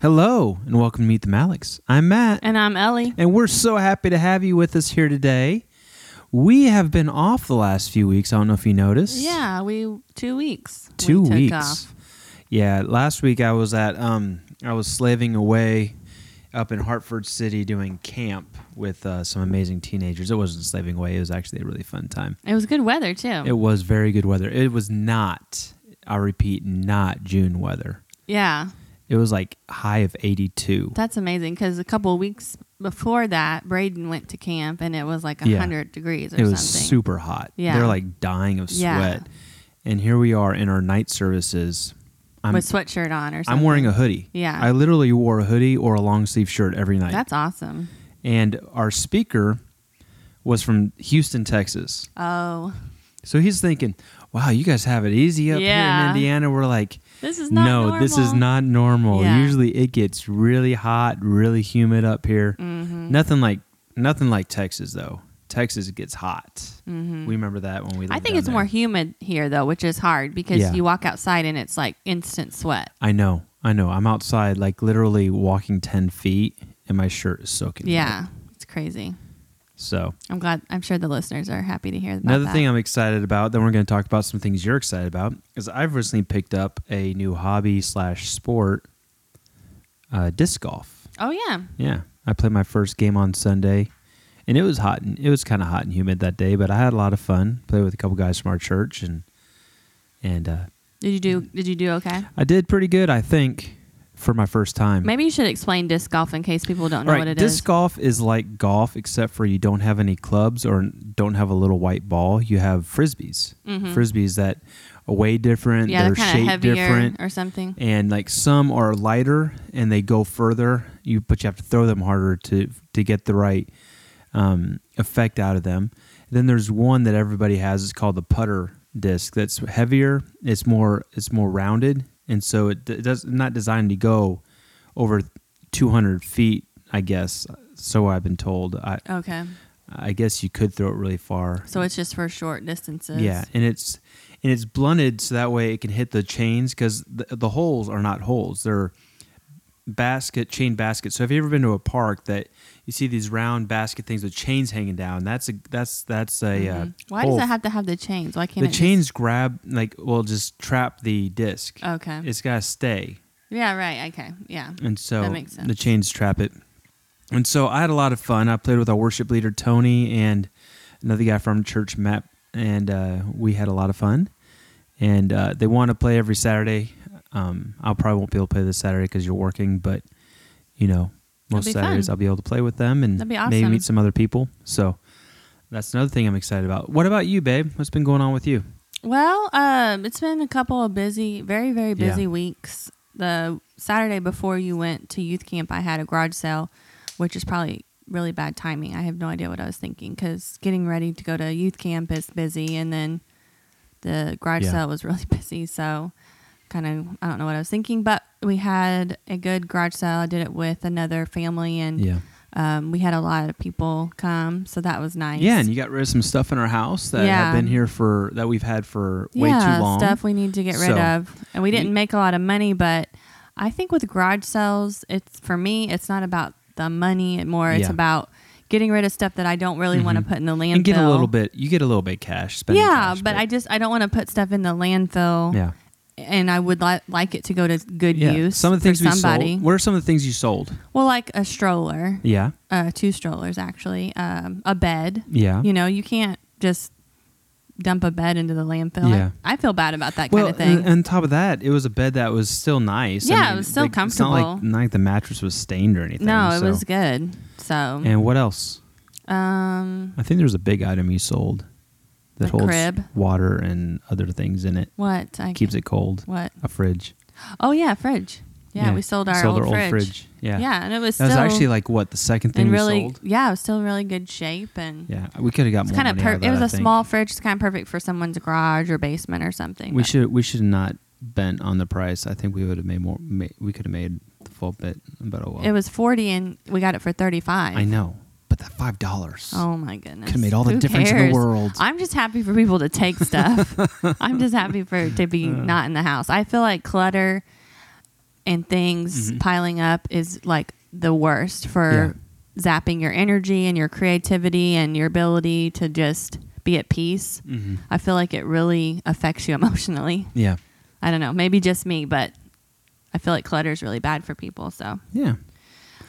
Hello, and welcome to Meet the Maliks. I'm Matt, And I'm Ellie. and we're so happy to have you with us here today. We have been off the last few weeks. I don't know if you noticed. Yeah, we two weeks. we two took weeks. off. Yeah, last week I was at um I was slaving away up in Hartford City doing camp with uh, some amazing teenagers. It wasn't slaving away; it was actually a really fun time. It was good weather too. It was very good weather. It was not, I repeat, not June weather. yeah, It was like high of 82. that's amazing because a couple of weeks before that, Braden went to camp and it was like Yeah. hundred degrees or it was something. super hot. Yeah. They're like dying of sweat. Yeah. And here we are in our night services. I'm, with sweatshirt on or something. I'm wearing a hoodie. Yeah. I literally wore a hoodie or a long sleeve shirt every night. That's awesome. and our speaker was from Houston, Texas. Oh, So he's thinking, wow, you guys have it easy up here in Indiana. We're like, this is not no, this is not normal. Yeah. Usually it gets really hot, really humid up here. Mhm. Nothing like nothing like Texas though. Texas gets hot. Mhm. We remember that when we. I think it's there. more humid here though, which is hard because Yeah. you walk outside and it's like instant sweat. I know. I know. I'm outside, like literally walking ten feet, and my shirt is soaking. wet. Yeah, it's crazy. So I'm glad. I'm sure the listeners are happy to hear about another that. thing I'm excited about. Then we're going to talk about some things you're excited about. Is I've recently picked up a new hobby slash sport, uh, disc golf. oh yeah, Yeah, I played my first game on Sunday, and it was hot. And, it was kind of hot and humid that day, but I had a lot of fun. Played with a couple guys from our church, and and uh, did you do? Did you do okay? I did pretty good, I think, for my first time. Maybe you should explain disc golf in case people don't know right, what it is. disc golf is like golf, except for you don't have any clubs or don't have a little white ball. You have frisbees. Mhm. Frisbees that are way different. Yeah, they're they're shaped heavier different, or something. and like some are lighter and they go further. You but you have to throw them harder to to get the right um, effect out of them. Then there's one that everybody has. It's called the putter disc. That's heavier. It's more it's more rounded, and so it, does not designed to go over 200 feet. I guess so. I've been told. I Okay, I guess you could throw it really far. so it's just for short distances. Yeah, and it's and it's blunted so that way it can hit the chains because the, the holes are not holes; they're basket chain basket. So have you ever been to a park that you see these round basket things with chains hanging down? That's a that's that's a uh, Mhm. Why does it have to have the chains? Why can't the chains grab like well just trap the disc. Okay. It's got to stay, yeah. Right. Okay. Yeah. and so That makes sense. the chains trap it. And so I had a lot of fun. I played with our worship leader Tony and another guy from church, Matt, and uh, we had a lot of fun. And uh, they want to play every Saturday. Um, I'll probably won't be able to play this Saturday because you're working, but you know, most Saturdays fun. I'll be able to play with them and That'd maybe meet some other people. So that's another thing I'm excited about. What about you, babe? What's been going on with you? Well, um, it's been a couple of busy, very, very Yeah. busy weeks. The Saturday before you went to youth camp, I had a garage sale, which is probably really bad timing. I have no idea what I was thinking because getting ready to go to youth camp is busy, and then the garage Yeah. sale was really busy. So, kind of, I don't know what I was thinking, but we had a good garage sale. I did it with another family, and Yeah. um, we had a lot of people come, so that was nice. Yeah, and you got rid of some stuff in our house that Yeah. have been here for that we've had for way yeah, too long. stuff we need to get rid So, of. And we didn't you- make a lot of money, but I think with garage sales, it's for me, it's not about the money. More, it's about getting rid of stuff that I don't really want to put in the landfill. and get a little bit. You get a little bit cash. Spending Yeah, cash, but I just I don't want to put stuff in the landfill. yeah And I would li- like it to go to good yeah. use. Some of the things for we somebody. sold. What are some of the things you sold? Well, like a stroller, Yeah, uh, two strollers actually, um, a bed. yeah. You know, you can't just dump a bed into the landfill. Yeah. I, I feel bad about that well, kind of thing. and on top of that, it was a bed that was still nice. I Yeah, it was still like, It's not like, comfortable. not like the mattress was stained or anything. no, it so- was good. So, And what else? um, I think there was a big item you sold that A holds crib? water and other things in it. what? I Keeps it cold. What? A fridge. Oh yeah, fridge. Yeah, we sold our sold old, our fridge. old fridge. Yeah. Yeah, and it was That was actually like what the second thing in we really sold. yeah, it was still really good shape and Yeah, we could have got it's more kind of money per- out of it was that, a I think. small fridge. It's kind of perfect for someone's garage or basement or something. We but- should we should not bent on the price. I think we would have made more. We could have made the full bit, but oh well. It was forty and we got it for thirty five. I know, that five dollars Oh my goodness! could have made all the Who difference in the world. I'm just happy for people to take stuff. I'm just happy for it to be Uh. not in the house. I feel like clutter and things Mhm. piling up is like the worst for zapping your energy and your creativity and your ability to just be at peace. Mm-hmm. I feel like it really affects you emotionally. Yeah. I don't know, maybe just me, but I feel like clutter is really bad for people. So, Yeah.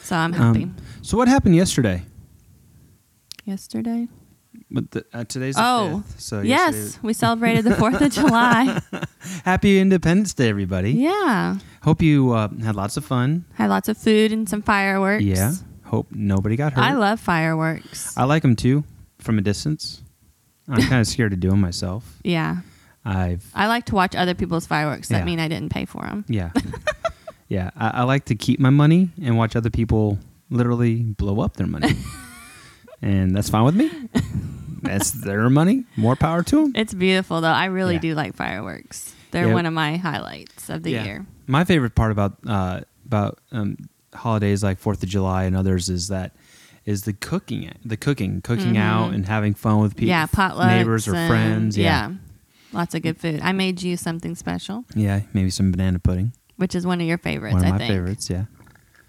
so I'm happy. Um, so what happened yesterday? Yesterday, But the, uh, today's the Oh, 5th, so yes, we celebrated the Fourth of July. Happy Independence Day, everybody. Yeah, Hope you uh, had lots of fun. had lots of food and some fireworks. Yeah. Hope nobody got hurt. I love fireworks. I like them too, from a distance. I'm kind of scared to do them myself. yeah, I've I like to watch other people's fireworks. That Yeah. mean I didn't pay for them. yeah, yeah. I, I like to keep my money and watch other people literally blow up their money, and that's fine with me. That's their money. More power to them. It's beautiful though. I really Yeah. do like fireworks. They're Yeah. one of my highlights of the Yeah. year. My favorite part about uh, about um, holidays like Fourth of July and others is that is the cooking, the cooking, cooking Mhm. out and having fun with people, yeah, potlucks, neighbors or and- friends. Yeah. yeah, lots of good food. I made you something special, yeah, maybe some banana pudding. which is one of your favorites. One of I my think. favorites. Yeah.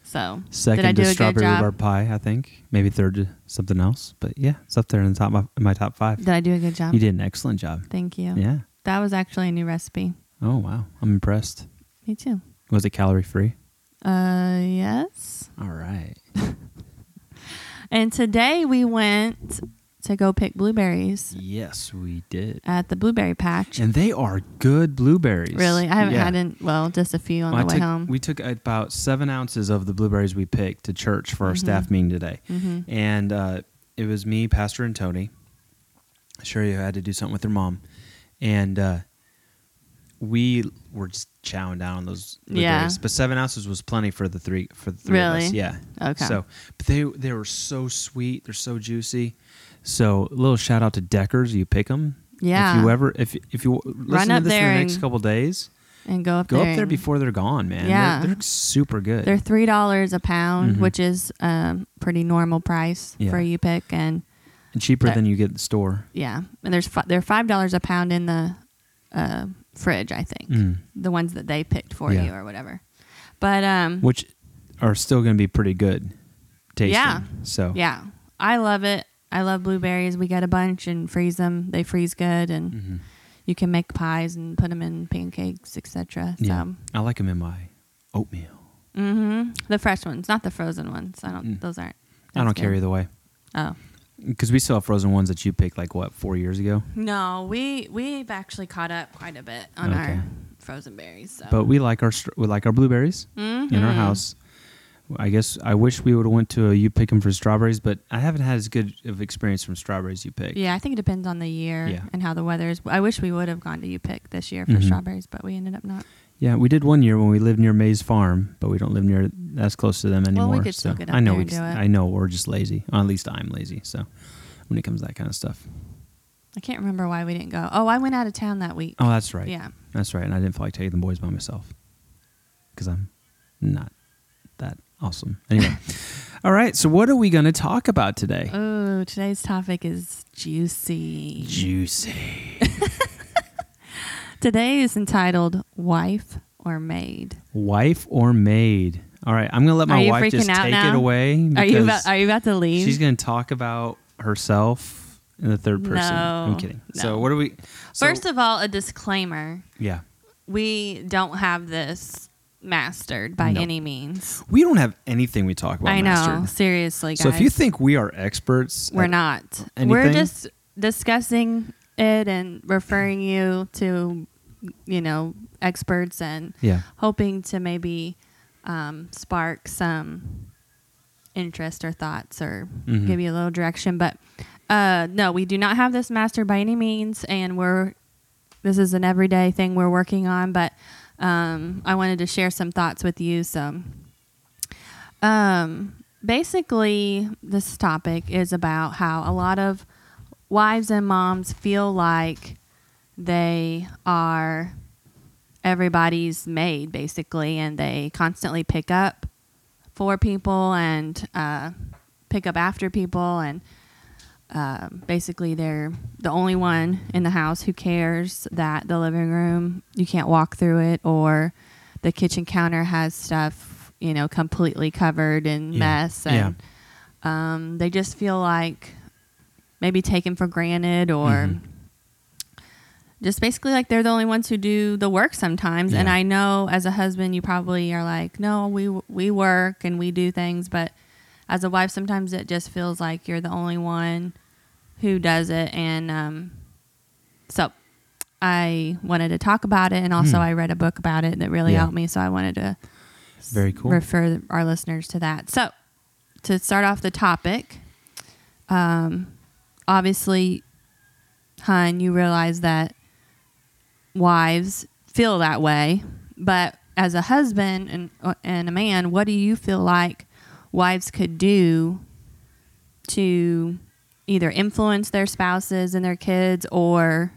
So Second did I do to strawberry rhubarb pie, I think. Maybe third to something else. But yeah, it's up there in the top of my top five. Did I do a good job? You did an excellent job. Thank you. Yeah. That was actually a new recipe. Oh wow, I'm impressed. Me too. Was it calorie free? Uh, yes. All right. And today we went to go pick blueberries Yes, we did. at the blueberry patch. And they are good blueberries. really, I haven't Yeah. had in well, just a few on Well, I the way took- home. We took about seven ounces of the blueberries we picked to church for our staff meeting today. hmm And uh, it was me, Pastor, and Tony. Sherry had to do something with her mom. And uh, we were just chowing down on those Yeah. But seven ounces was plenty for the three for the three of us. Really? Yeah. Okay. So, but they they were so sweet. They're so juicy. So, a little shout out to Deckers. You pick them. Yeah. If you ever, if if you listen to up this in the next and couple days, and go up go there. up there and- before they're gone, man. Yeah. They're, they're super good. They're three dollars a pound, Mhm. which is um pretty normal price Yeah. for you pick, and and cheaper they're- than you get at the store. yeah, and there's fi- they're five dollars a pound in the uh, fridge, I think, Mm. the ones that they picked for Yeah. you or whatever. But um, which are still going to be pretty good tasting. Yeah. So yeah, I love it. I love blueberries. We get a bunch and freeze them. They freeze good, and Mhm. you can make pies and put them in pancakes, etc. yeah, I like them in my oatmeal. Mm-hmm. the fresh ones, not the frozen ones. I don't. Mm. Those aren't. I don't good. either way Oh because we still have frozen ones that you picked like what four years ago. no, we we've actually caught up quite a bit on Okay. our frozen berries. So. But we like our we like our blueberries in our Mhm. house. I guess I wish we would have went to a you pick 'em for strawberries, but I haven't had as good of experience from strawberries you pick. Yeah, I think it depends on the year Yeah. and how the weather is. I wish we would have gone to U Pick this year for Mhm. strawberries, but we ended up not. Yeah, we did one year when we lived near Mays Farm, but we don't live near as close to them anymore. Well, we could still get up I know there we and do it. I know we're just lazy. Or at least I'm lazy. So when it comes to that kind of stuff. I can't remember why we didn't go. Oh, I went out of town that week. Oh, that's right. Yeah. That's right. And I didn't feel like taking the boys by myself because I'm not that awesome. Anyway, all right. So what are we going to talk about today? Oh, today's topic is juicy. Juicy. Today is entitled "Wife or Maid." Wife or maid? All right. I'm going to let my wife just take now? it away. Are you about Are you about to leave? She's going to talk about herself in the third person. No, I'm kidding. no. So what are we? So, First of all, a disclaimer: yeah. we don't have this mastered by No. any means. We don't have anything we talk about I know, mastered. seriously, guys. So if you think we are experts, We're not. We're just discussing it and referring you to, you know, experts and Yeah. hoping to maybe um, spark some interest or thoughts or Mhm. give you a little direction. But uh, no, we do not have this mastered by any means, and we're this is an everyday thing we're working on. But um, I wanted to share some thoughts with you. So, um, basically, this topic is about how a lot of wives and moms feel like they are everybody's maid basically and they constantly pick up for people and uh, pick up after people and uh, basically they're the only one in the house who cares that the living room you can't walk through it or the kitchen counter has stuff, you know, completely covered in Yeah. mess, and um, they just feel like maybe taken for granted or. Mhm. Just basically like they're the only ones who do the work sometimes, and I know as a husband you probably are like, no, we we work and we do things, but as a wife sometimes it just feels like you're the only one who does it, and um, so I wanted to talk about it, and also Hmm. I read a book about it that really Yeah. helped me, so I wanted to Very cool. refer our listeners to that. So to start off the topic, um, obviously, hun, you realize that wives feel that way, but as a husband and uh, and a man, what do you feel like wives could do to either influence their spouses and their kids or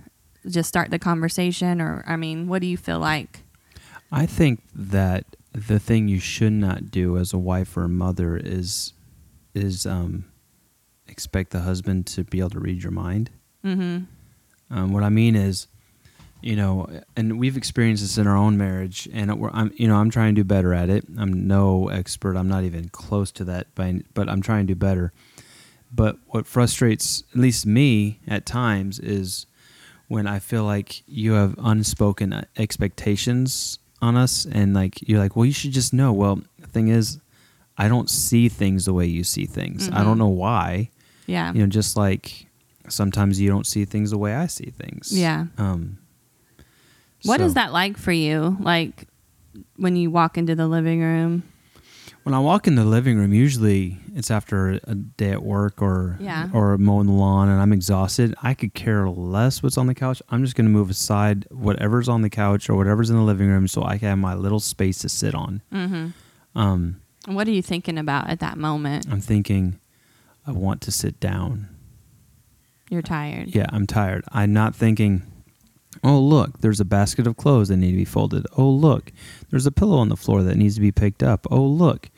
just start the conversation or I mean, what do you feel like? I think that the thing you should not do as a wife or a mother is is um, expect the husband to be able to read your mind. Mhm. Um, what I mean is, you know, and we've experienced this in our own marriage, and we're, I'm, you know, I'm trying to do better at it. I'm no expert. I'm not even close to that, by, but I'm trying to do better. But what frustrates, at least me, at times, is when I feel like you have unspoken expectations on us, and like you're like, well, you should just know. Well, the thing is, I don't see things the way you see things. I Mhm. don't know why Yeah. you know just like sometimes you don't see things the way i see things Yeah. um What is so that like for you? Like when you walk into the living room? When i walk in the living room usually it's after a day at work or Yeah. or mowing the lawn and i'm exhausted i could care less what's on the couch i'm just going to move aside whatever's on the couch or whatever's in the living room so i can have my little space to sit on Mhm. um What are you thinking about at that moment? i'm thinking i want to sit down You're tired. Yeah, I'm tired. I'm not thinking, oh, look, there's a basket of clothes that need to be folded. Oh, look, there's a pillow on the floor that needs to be picked up. Oh, look,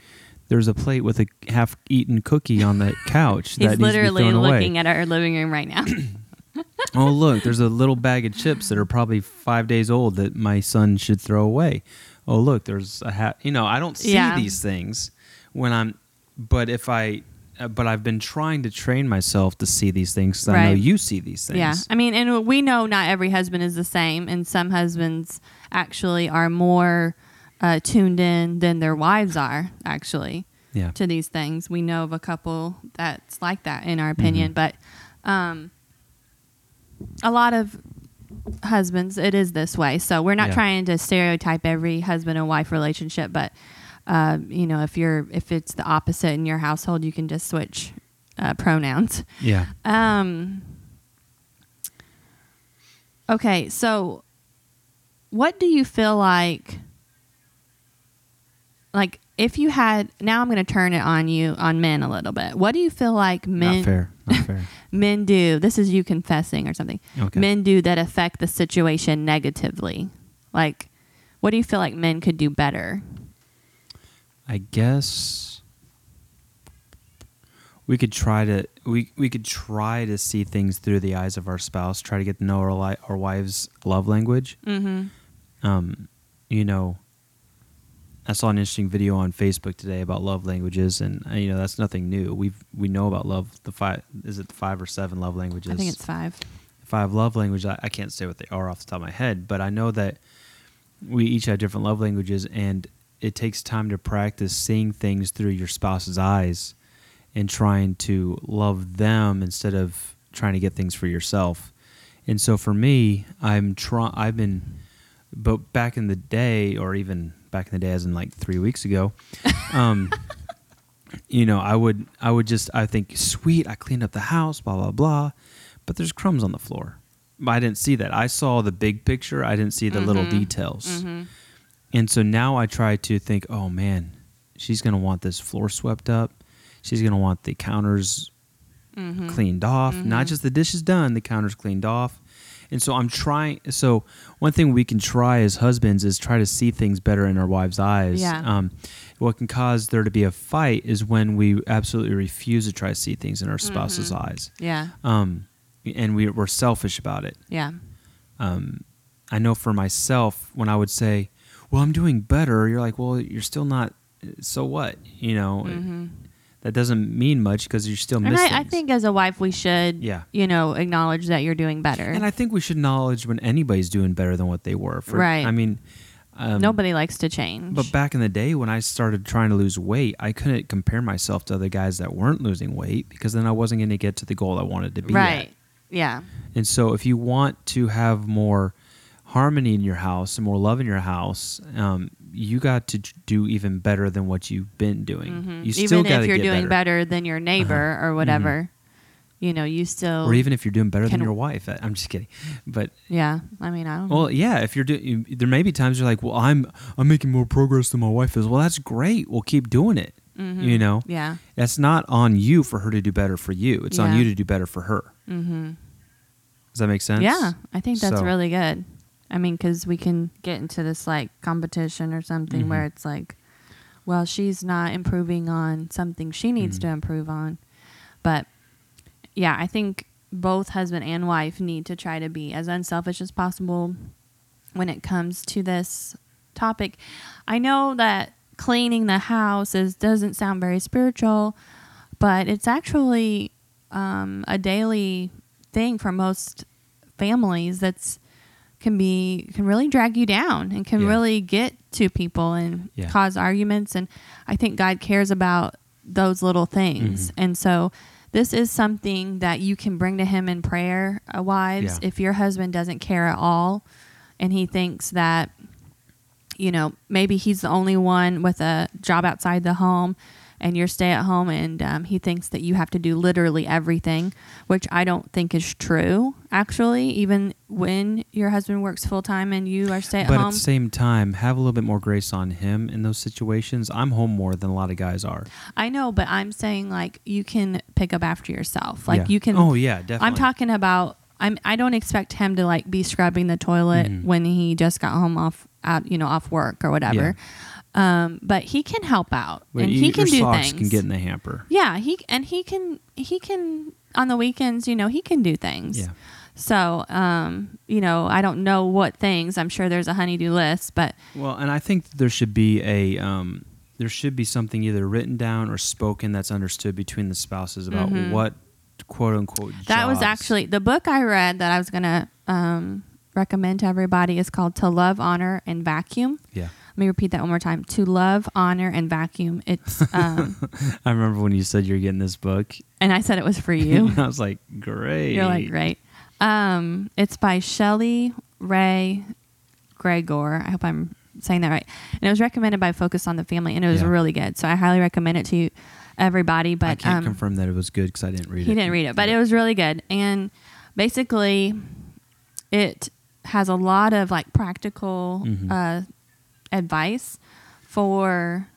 there's a plate with a half eaten cookie on the couch that He's needs to be literally thrown away. He's literally looking at our living room right now. oh, look, there's a little bag of chips that are probably five days old that my son should throw away. Oh, look, there's a hat. You know, I don't see Yeah. these things when I'm, but if I, uh, but I've been trying to train myself to see these things 'cause I know you see these things. yeah. I mean, and we know not every husband is the same, and some husbands actually are more uh, tuned in than their wives are, actually. Yeah. to these things. We know of a couple that's like that, in our opinion. Mhm. But um, a lot of husbands, it is this way. So we're not Yeah. trying to stereotype every husband and wife relationship, but uh, you know, if you're if it's the opposite in your household, you can just switch uh, pronouns. Yeah. Um. Okay, so what do you feel like? Like, if you had now, I'm going to turn it on you on men a little bit. What do you feel like men Not fair. Not fair. men do? This is you confessing or something. Okay. Men do that affect the situation negatively. Like, what do you feel like men could do better? I guess we could try to we we could try to see things through the eyes of our spouse. Try to get to know our li- our wife's love language. Mm-hmm. Um, you know, I saw an interesting video on Facebook today about love languages, and uh, you know that's nothing new. We we know about love. The five is it the five or seven love languages? I think it's five. five love languages. I, I can't say what they are off the top of my head, but I know that we each have different love languages, and it takes time to practice seeing things through your spouse's eyes and trying to love them instead of trying to get things for yourself. And so for me, I'm trying. I've been, but back in the day, or even back in the day, as in like three weeks ago, um, you know, I would, I would just, I think, sweet, I cleaned up the house, blah blah blah, but there's crumbs on the floor. But I didn't see that. I saw the big picture. I didn't see the little Mhm. details. Mm-hmm. And so now I try to think, oh man, she's gonna want this floor swept up. She's gonna want the counters Mm-hmm. cleaned off, not Mhm. just the dishes done, the counters cleaned off. And so I'm trying. So one thing we can try as husbands is try to see things better in our wives' eyes. Yeah. Um, what can cause there to be a fight is when we absolutely refuse to try to see things in our spouse's Mhm. eyes, Yeah. um, and we, we're selfish about it. Yeah. Um, I know for myself when I would say, well, I'm doing better. You're like, well, you're still not. So what? You know, hmm that doesn't mean much because you're still And missing. I, I think as a wife, we should, Yeah. you know, acknowledge that you're doing better. and I think we should acknowledge when anybody's doing better than what they were. For, Right. I mean, um, Nobody likes to change. But back in the day when I started trying to lose weight, I couldn't compare myself to other guys that weren't losing weight because then I wasn't going to get to the goal I wanted to be at. right. Yeah. And so, if you want to have more harmony in your house and more love in your house, um, you got to do even better than what you've been doing. Mhm. You still even if you're doing better. better. than your neighbor or whatever, you know, you still. or even if you're doing better than your wife. I'm just kidding, but yeah. I mean, I don't. well, yeah. If you're doing, there may be times you're like, well, I'm I'm making more progress than my wife is. Well, that's great. We'll keep doing it. Mhm. You know, Yeah. that's not on you for her to do better for you. It's on you to do better for her. Mm-hmm. Does that make sense? Yeah, I think that's So- really good. I mean, because we can get into this like competition or something Mhm. where it's like, well, she's not improving on something she needs Mhm. to improve on. But yeah, I think both husband and wife need to try to be as unselfish as possible when it comes to this topic. I know that cleaning the house is doesn't sound very spiritual, but it's actually um, a daily thing for most families that's can be can really drag you down and can Yeah. really get to people and Yeah. cause arguments and I think God cares about those little things. Mhm. And so this is something that you can bring to him in prayer, uh, wives, Yeah. if your husband doesn't care at all and he thinks that you know, maybe he's the only one with a job outside the home and you're stay at home and um, he thinks that you have to do literally everything, which I don't think is true, actually, even when your husband works full time and you are stay at But home. But at the same time, have a little bit more grace on him in those situations. I'm home more than a lot of guys are. I know, but I'm saying like you can pick up after yourself. Like Yeah. you can. Oh yeah, definitely. I'm talking about. I'm. I don't expect him to like be scrubbing the toilet Mhm. when he just got home off out, you know, off work or whatever. Um, but he can help out But and you- he can do things. can get in the hamper. yeah, he and he can he can on the weekends. You know, he can do things. Yeah. So, um, you know, I don't know what things. I'm sure there's a honeydew list, but Well, and I think there should be a um, there should be something either written down or spoken that's understood between the spouses about Mhm. what quote unquote. That was actually the book I read that I was going to um, recommend to everybody is called To Love, Honor, and Vacuum. yeah. Let me repeat that one more time. To Love, Honor, and Vacuum. It's um, I remember when you said you're getting this book. and I said it was for you. I was like, great. You're like, great. Um, it's by Shelley Wray Gregor. I hope I'm saying that right. And it was recommended by Focus on the Family, and it was Yeah. really good. So I highly recommend it to everybody. But I can't um, confirm that it was good because I didn't read it. he didn't read it, but it was really good. And basically, it has a lot of like practical Mhm. uh, advice for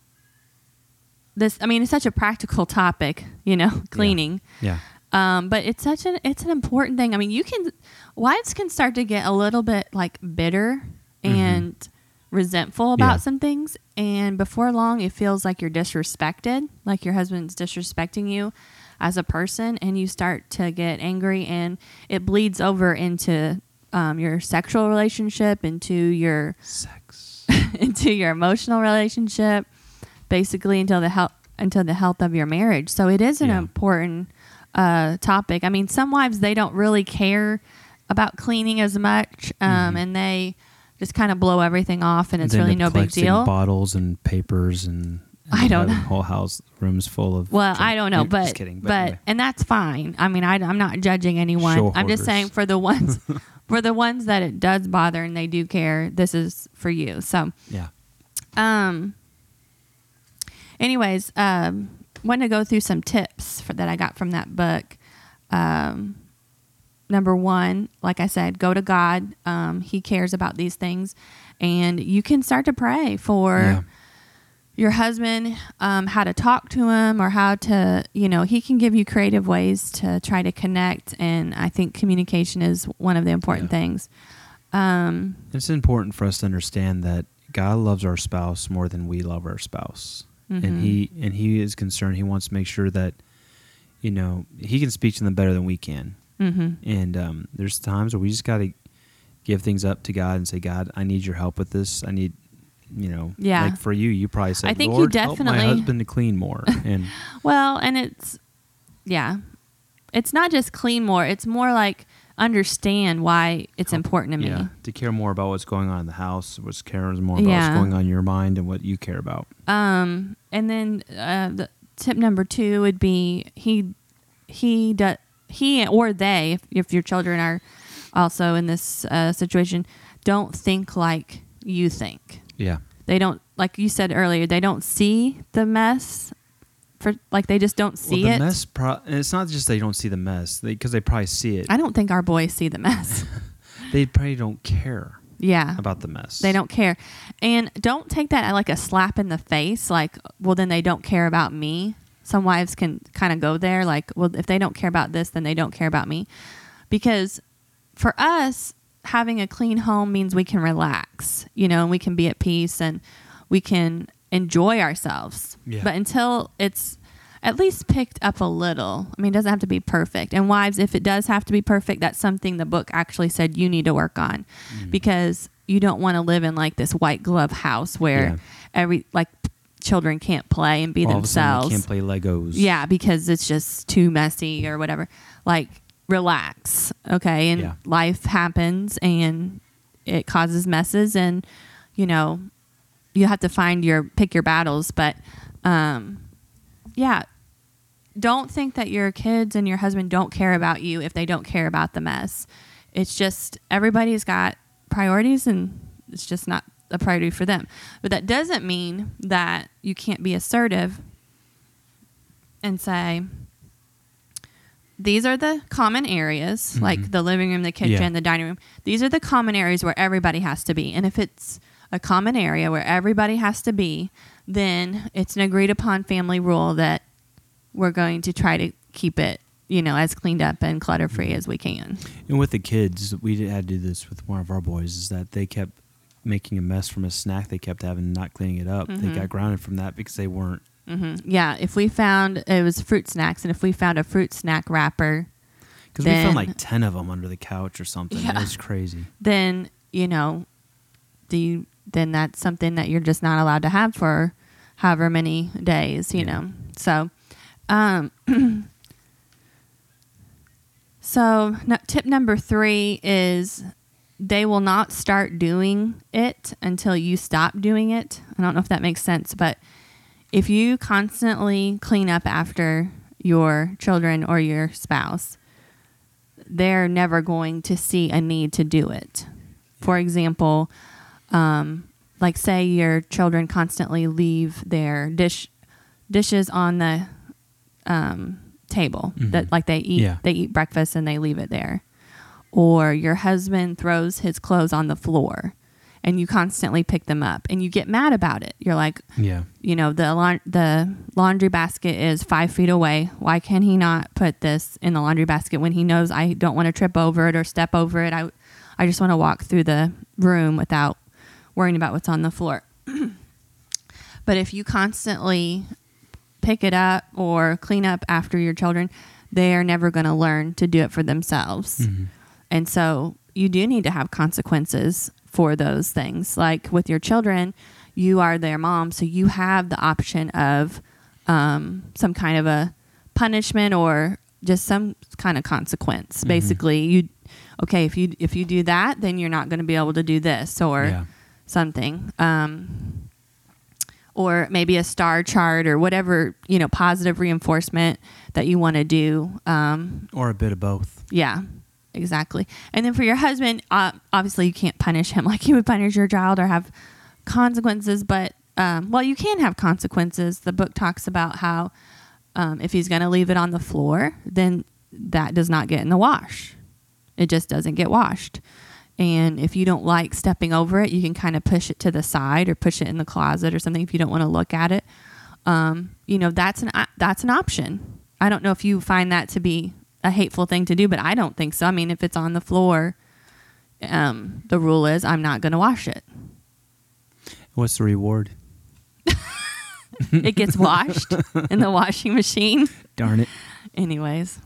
this. I mean, it's such a practical topic, you know, cleaning. Yeah. Um, but it's such an it's an important thing. I mean, you can wives can start to get a little bit like bitter and resentful about Mm-hmm. Yeah. some things, and before long, it feels like you're disrespected, like your husband's disrespecting you as a person, and you start to get angry, and it bleeds over into um, your sexual relationship, into your Sex. into your emotional relationship, basically until the health until the health of your marriage. So it is an Yeah. important uh, topic. I mean, some wives they don't really care about cleaning as much, um, Mhm. and they just kind of blow everything off, and it's really no big deal. Bottles and papers and. I don't know. Whole house rooms full of. Well, drink- I don't know, Just but kidding. but, anyway. and that's fine. I mean, I, I'm not judging anyone. Show I'm just saying for the ones for the ones that it does bother and they do care, this is for you. So, yeah. um. Anyways, um, want to go through some tips for, that I got from that book. Um, number one, like I said, go to God. Um, he cares about these things, and you can start to pray for Yeah. Your husband, um, how to talk to him, or how to, you know, he can give you creative ways to try to connect. And I think communication is one of the important Yeah. things. Um, It's important for us to understand that God loves our spouse more than we love our spouse, Mhm. and he and he is concerned. He wants to make sure that you know he can speak to them better than we can. mhm. And um, there's times where we just got to give things up to God and say, God, I need your help with this. I need you know, Yeah. like for you, you probably said, I think you Lord, help my husband to clean more. And Well, and it's yeah. It's not just clean more, it's more like understand why it's important to me. yeah, to care more about what's going on in the house, what's cares more about Yeah. what's going on in your mind and what you care about. Um, and then uh, the tip number two would be he he does he or they, if, if your children are also in this uh, situation, don't think like you think. Yeah. They don't, like you said earlier, they don't see the mess. For like they just don't see well, the it. mess. Pro- and it's not just they don't see the mess because they, probably see it. I don't think our boys see the mess. they probably don't care yeah. about the mess. They don't care. And don't take that like a slap in the face, like, well, then they don't care about me. Some wives can kind of go there, like, well, if they don't care about this, then they don't care about me. Because for us, having a clean home means we can relax, you know, and we can be at peace and we can enjoy ourselves. Yeah. But until it's at least picked up a little, I mean, it doesn't have to be perfect. And wives, if it does have to be perfect, that's something the book actually said you need to work on Mm-hmm. because you don't want to live in like this white glove house where Yeah. every like children can't play and be All of a sudden themselves. can't play Legos. Yeah, because it's just too messy or whatever. Like, relax, okay? And Yeah. life happens and it causes messes, and you know, you have to find your pick your battles. But, um, yeah, don't think that your kids and your husband don't care about you if they don't care about the mess. It's just everybody's got priorities, and it's just not a priority for them. But that doesn't mean that you can't be assertive and say, these are the common areas, like the living room, the kitchen, Yeah. the dining room. These are the common areas where everybody has to be. And if it's a common area where everybody has to be, then it's an agreed upon family rule that we're going to try to keep it, you know, as cleaned up and clutter free as we can. And with the kids, we had to do this with one of our boys. Is that they kept making a mess from a snack they kept having, and not cleaning it up. They Mm-hmm. got grounded from that because they weren't. Hmm Yeah, if we found it was fruit snacks, and if we found a fruit snack wrapper, Because we found like ten of them under the couch or something. It was crazy. then you know, do you, then that's something that you're just not allowed to have for however many days, you Yeah. know. So, um, so no, tip number three is they will not start doing it until you stop doing it. I don't know if that makes sense, but if you constantly clean up after your children or your spouse, they're never going to see a need to do it. For example, um, like say your children constantly leave their dish dishes on the um, table that like they eat Yeah. they eat breakfast and they leave it there, or your husband throws his clothes on the floor, and you constantly pick them up and you get mad about it. You're like, Yeah. you know the laun- the laundry basket is five feet away. Why can he not put this in the laundry basket when he knows I don't want to trip over it or step over it? I I just want to walk through the room without worrying about what's on the floor. but if you constantly pick it up or clean up after your children, they are never going to learn to do it for themselves. Mm-hmm. And so you do need to have consequences for those things. Like with your children, you are their mom, so you have the option of um, some kind of a punishment or just some kind of consequence. Basically, you okay if you if you do that, then you're not going to be able to do this or Yeah. something. Um, or maybe a star chart or whatever you know positive reinforcement that you want to do um, Or a bit of both. yeah, exactly. And then for your husband, uh, obviously you can't punish him like you would punish your child or have consequences. But um, well, you can have consequences. The book talks about how um, if he's going to leave it on the floor, then that does not get in the wash. It just doesn't get washed. And if you don't like stepping over it, you can kind of push it to the side or push it in the closet or something if you don't want to look at it. Um, you know, that's an that's an option. I don't know if you find that to be a hateful thing to do, but I don't think so. I mean, if it's on the floor, um, the rule is I'm not going to wash it. What's the reward? It gets washed in the washing machine. Darn it. Anyways,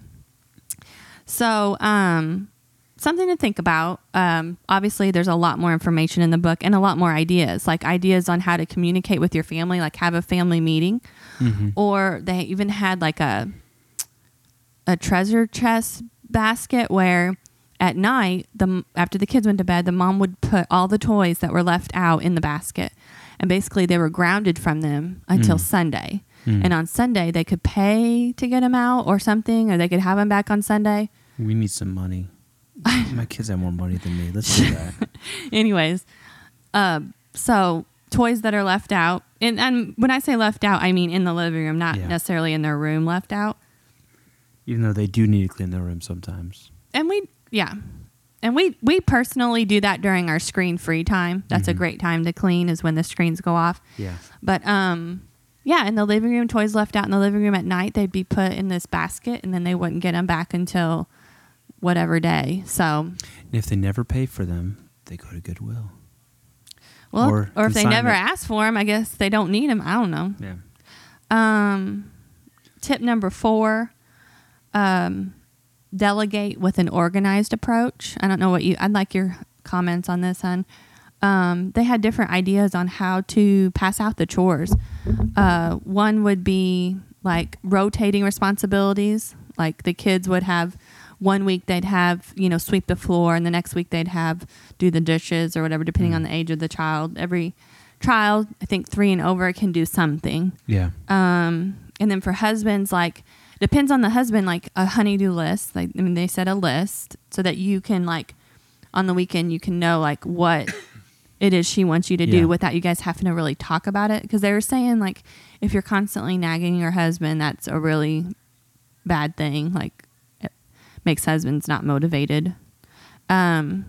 so um, something to think about. Um, obviously, there's a lot more information in the book and a lot more ideas, like ideas on how to communicate with your family, like have a family meeting, Mm-hmm. or they even had like a a treasure chest basket where at night the after the kids went to bed the mom would put all the toys that were left out in the basket and basically they were grounded from them until Mm. sunday Mm. and on sunday they could pay to get them out or something or they could have them back on sunday We need some money. My kids have more money than me. Let's do that. anyways um, so toys that are left out and, and when i say left out i mean in the living room not Yeah. necessarily in their room left out Even though they do need to clean their room sometimes. and we yeah and we we personally do that during our screen free time that's a Mhm. great time to clean is when the screens go off Yeah. but um yeah in the living room toys left out in the living room at night they'd be put in this basket and then they wouldn't get them back until whatever day so And if they never pay for them, they go to Goodwill. well Or or, if they never ask for them i guess they don't need them i don't know Yeah. Um, tip number four, um, delegate with an organized approach. I don't know what you. I'd like your comments on this, hon. Um, they had different ideas on how to pass out the chores. Uh, one would be like rotating responsibilities. Like the kids would have one week they'd have you know sweep the floor, and the next week they'd have do the dishes or whatever, depending Mm. on the age of the child. Every child, I think three and over, can do something. Yeah. Um, and then for husbands, like depends on the husband, like a honeydew list. Like I mean, they set a list so that you can like on the weekend you can know like what it is she wants you to Yeah. do without you guys having to really talk about it. Because they were saying like if you're constantly nagging your husband, that's a really bad thing. Like it makes husbands not motivated. Um,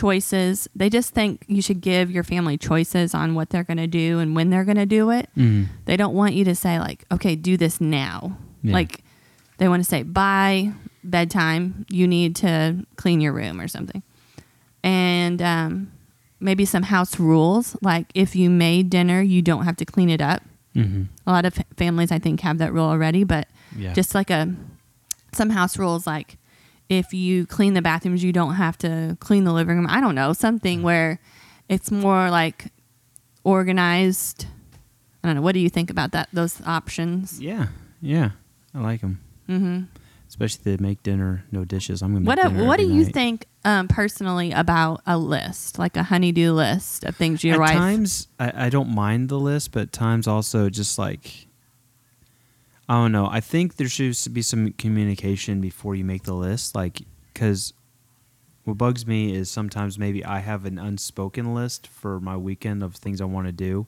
choices. They just think you should give your family choices on what they're going to do and when they're going to do it. Mm. They don't want you to say like, "Okay, do this now." Yeah. Like they want to say, "By bedtime, you need to clean your room or something." And um, maybe some house rules, like if you made dinner, you don't have to clean it up. Mm-hmm. A lot of families, I think, have that rule already, but Yeah. just like a some house rules, like if you clean the bathrooms, you don't have to clean the living room. I don't know something where it's more like organized. I don't know. What do you think about that? Those options. yeah. Yeah. I like them. Mm-hmm. Especially to make dinner, no dishes. I'm gonna. Make What dinner What do every you think um, personally about a list, like a honeydew list of things your at wife? times I, I don't mind the list, but times also just like I don't know. I think there should be some communication before you make the list, like because what bugs me is sometimes maybe I have an unspoken list for my weekend of things I want to do,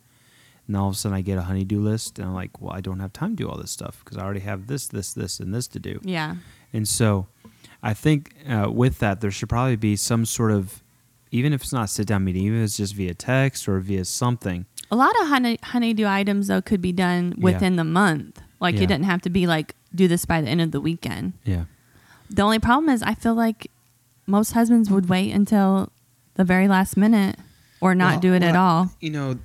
and all of a sudden I get a honeydew list, and I'm like, well, I don't have time to do all this stuff because I already have this, this, this, and this to do. yeah. And so I think uh, with that, there should probably be some sort of, even if it's not a sit down meeting, even if it's just via text or via something. A lot of honey, honeydew items though could be done Yeah. within the month. Like Yeah. it doesn't have to be like do this by the end of the weekend. Yeah. The only problem is I feel like most husbands would wait until the very last minute or not Well, do it at all. You know,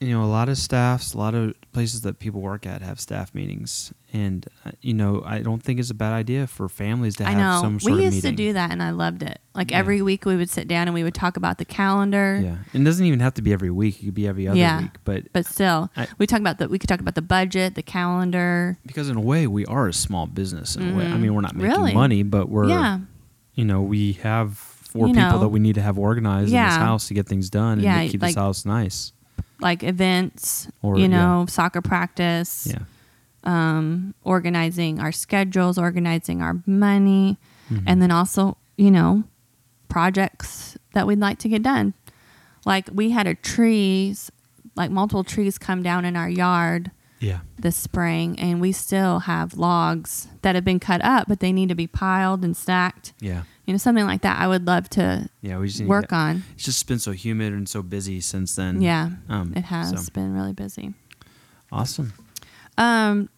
you know, a lot of staffs, a lot of places that people work at have staff meetings, and uh, you know, I don't think it's a bad idea for families to I have know. some sort of. We of used meeting. to do that and I loved it. Like Yeah. every week we would sit down and we would talk about the calendar. Yeah, and it doesn't even have to be every week. It could be every other Yeah. week. But But still, I- we talk about the we could talk about the budget, the calendar. because in a way, we are a small business. In a way, I mean, we're not making Really? money, but we're yeah. you know, we have four You people know. that we need to have organized in this house to get things done and Yeah, to keep like- this house nice. Like events, Or- you yeah. know, soccer practice. Yeah. um, organizing our schedules, organizing our money, Mhm. and then also, you know, projects that we'd like to get done. Like we had a trees, like multiple trees come down in our yard yeah. this spring, and we still have logs that have been cut up, but they need to be piled and stacked. Yeah. You know, something like that. I would love to Yeah. We just work to, on. It's just been so humid and so busy since then. Yeah, Um, it has so, been really busy. awesome. Um.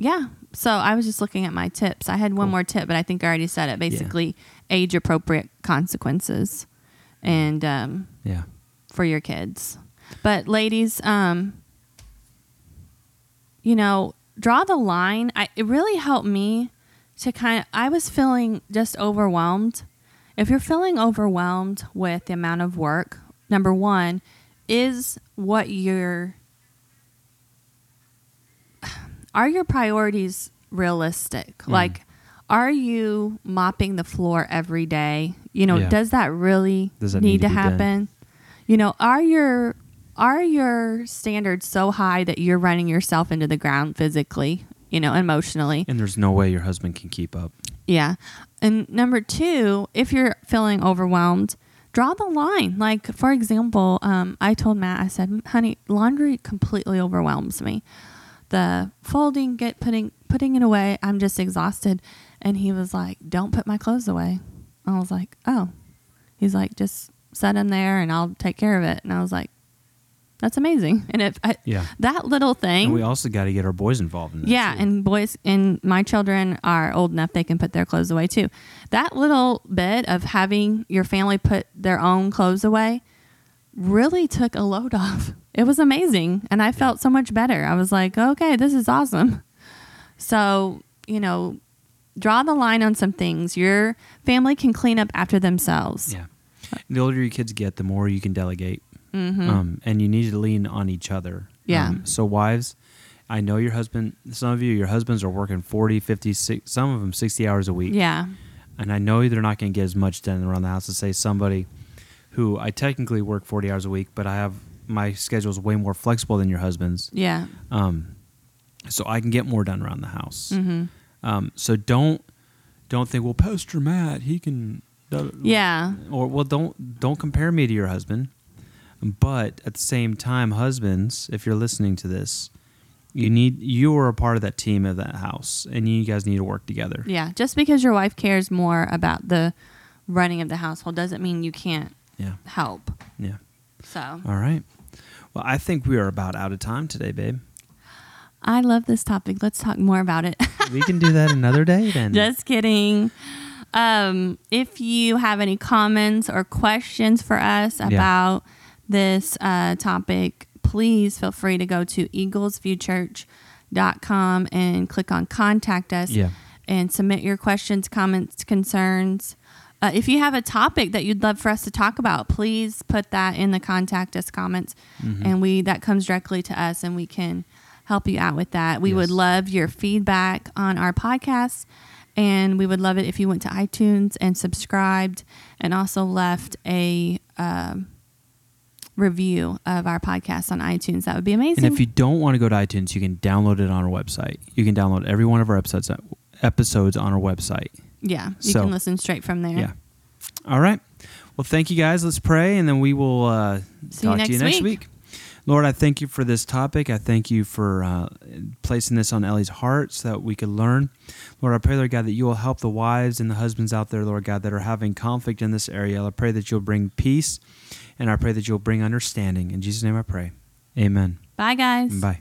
Yeah. So I was just looking at my tips. I had one Cool. more tip, but I think I already said it. Basically, age appropriate consequences, and um, Yeah. for your kids. But ladies, um, you know, draw the line. I, it really helped me to kind of, I was feeling just overwhelmed. If you're feeling overwhelmed with the amount of work, number one, is what you're, are your priorities realistic? Mm. Like, are you mopping the floor every day? You know, Yeah. does that really Does need, need to be done? happen? You know, are your are your standards so high that you're running yourself into the ground physically, you know, emotionally? And there's no way your husband can keep up. Yeah. And number two, if you're feeling overwhelmed, draw the line. Like, for example, um, I told Matt, I said, honey, laundry completely overwhelms me. The folding, get putting putting it away, I'm just exhausted. And he was like, Don't put my clothes away. I was like, Oh. He's like, just set them there and I'll take care of it. And I was like, That's amazing. And if I, Yeah. that little thing And we also got to get our boys involved in that. yeah, too. and boys and my children are old enough they can put their clothes away too. That little bit of having your family put their own clothes away really took a load off. It was amazing, and I felt so much better. I was like, "Okay, this is awesome." So, you know, draw the line on some things. Your family can clean up after themselves. Yeah. The older your kids get, the more you can delegate. Mhm. Um, and you need to lean on each other. Yeah. Um, so, wives, I know your husband, some of you, your husbands are working 40, 50, six, some of them 60 hours a week. yeah. And I know they're not going to get as much done around the house as, say, somebody who I technically work 40 hours a week, but I have my schedule is way more flexible than your husband's. Yeah. Um, so I can get more done around the house. Mhm. Um, so don't don't think, well, Pastor Matt, he can. Yeah. Or well, don't don't compare me to your husband. But at the same time, husbands, if you're listening to this, you need you are a part of that team of that house, and you guys need to work together. Yeah, just because your wife cares more about the running of the household doesn't mean you can't Yeah, help. yeah. So All right. Well, I think we are about out of time today, babe. I love this topic. Let's talk more about it. We can do that another day then. just kidding. Um, if you have any comments or questions for us about this uh, topic, please feel free to go to eaglesviewchurch.com and click on contact us. Yeah. and submit your questions, comments, concerns. Uh, if you have a topic that you'd love for us to talk about, please put that in the contact us comments, Mm-hmm. and we that comes directly to us, and we can help you out with that. We would love your feedback on our podcast, and we would love it if you went to iTunes and subscribed, and also left a um, review of our podcast on iTunes. That would be amazing. And if you don't want to go to iTunes, you can download it on our website. You can download every one of our episodes episodes on our website. yeah, you So- can listen straight from there. Yeah. All right. Well, thank you guys. Let's pray, and then we will uh, See you talk to you next next week. week. Lord, I thank you for this topic. I thank you for uh, placing this on Ellie's heart so that we could learn. Lord, I pray, Lord God, that you will help the wives and the husbands out there, Lord God, that are having conflict in this area. I pray that you'll bring peace, and I pray that you'll bring understanding. In Jesus' name I pray. Amen. Bye, guys. Bye.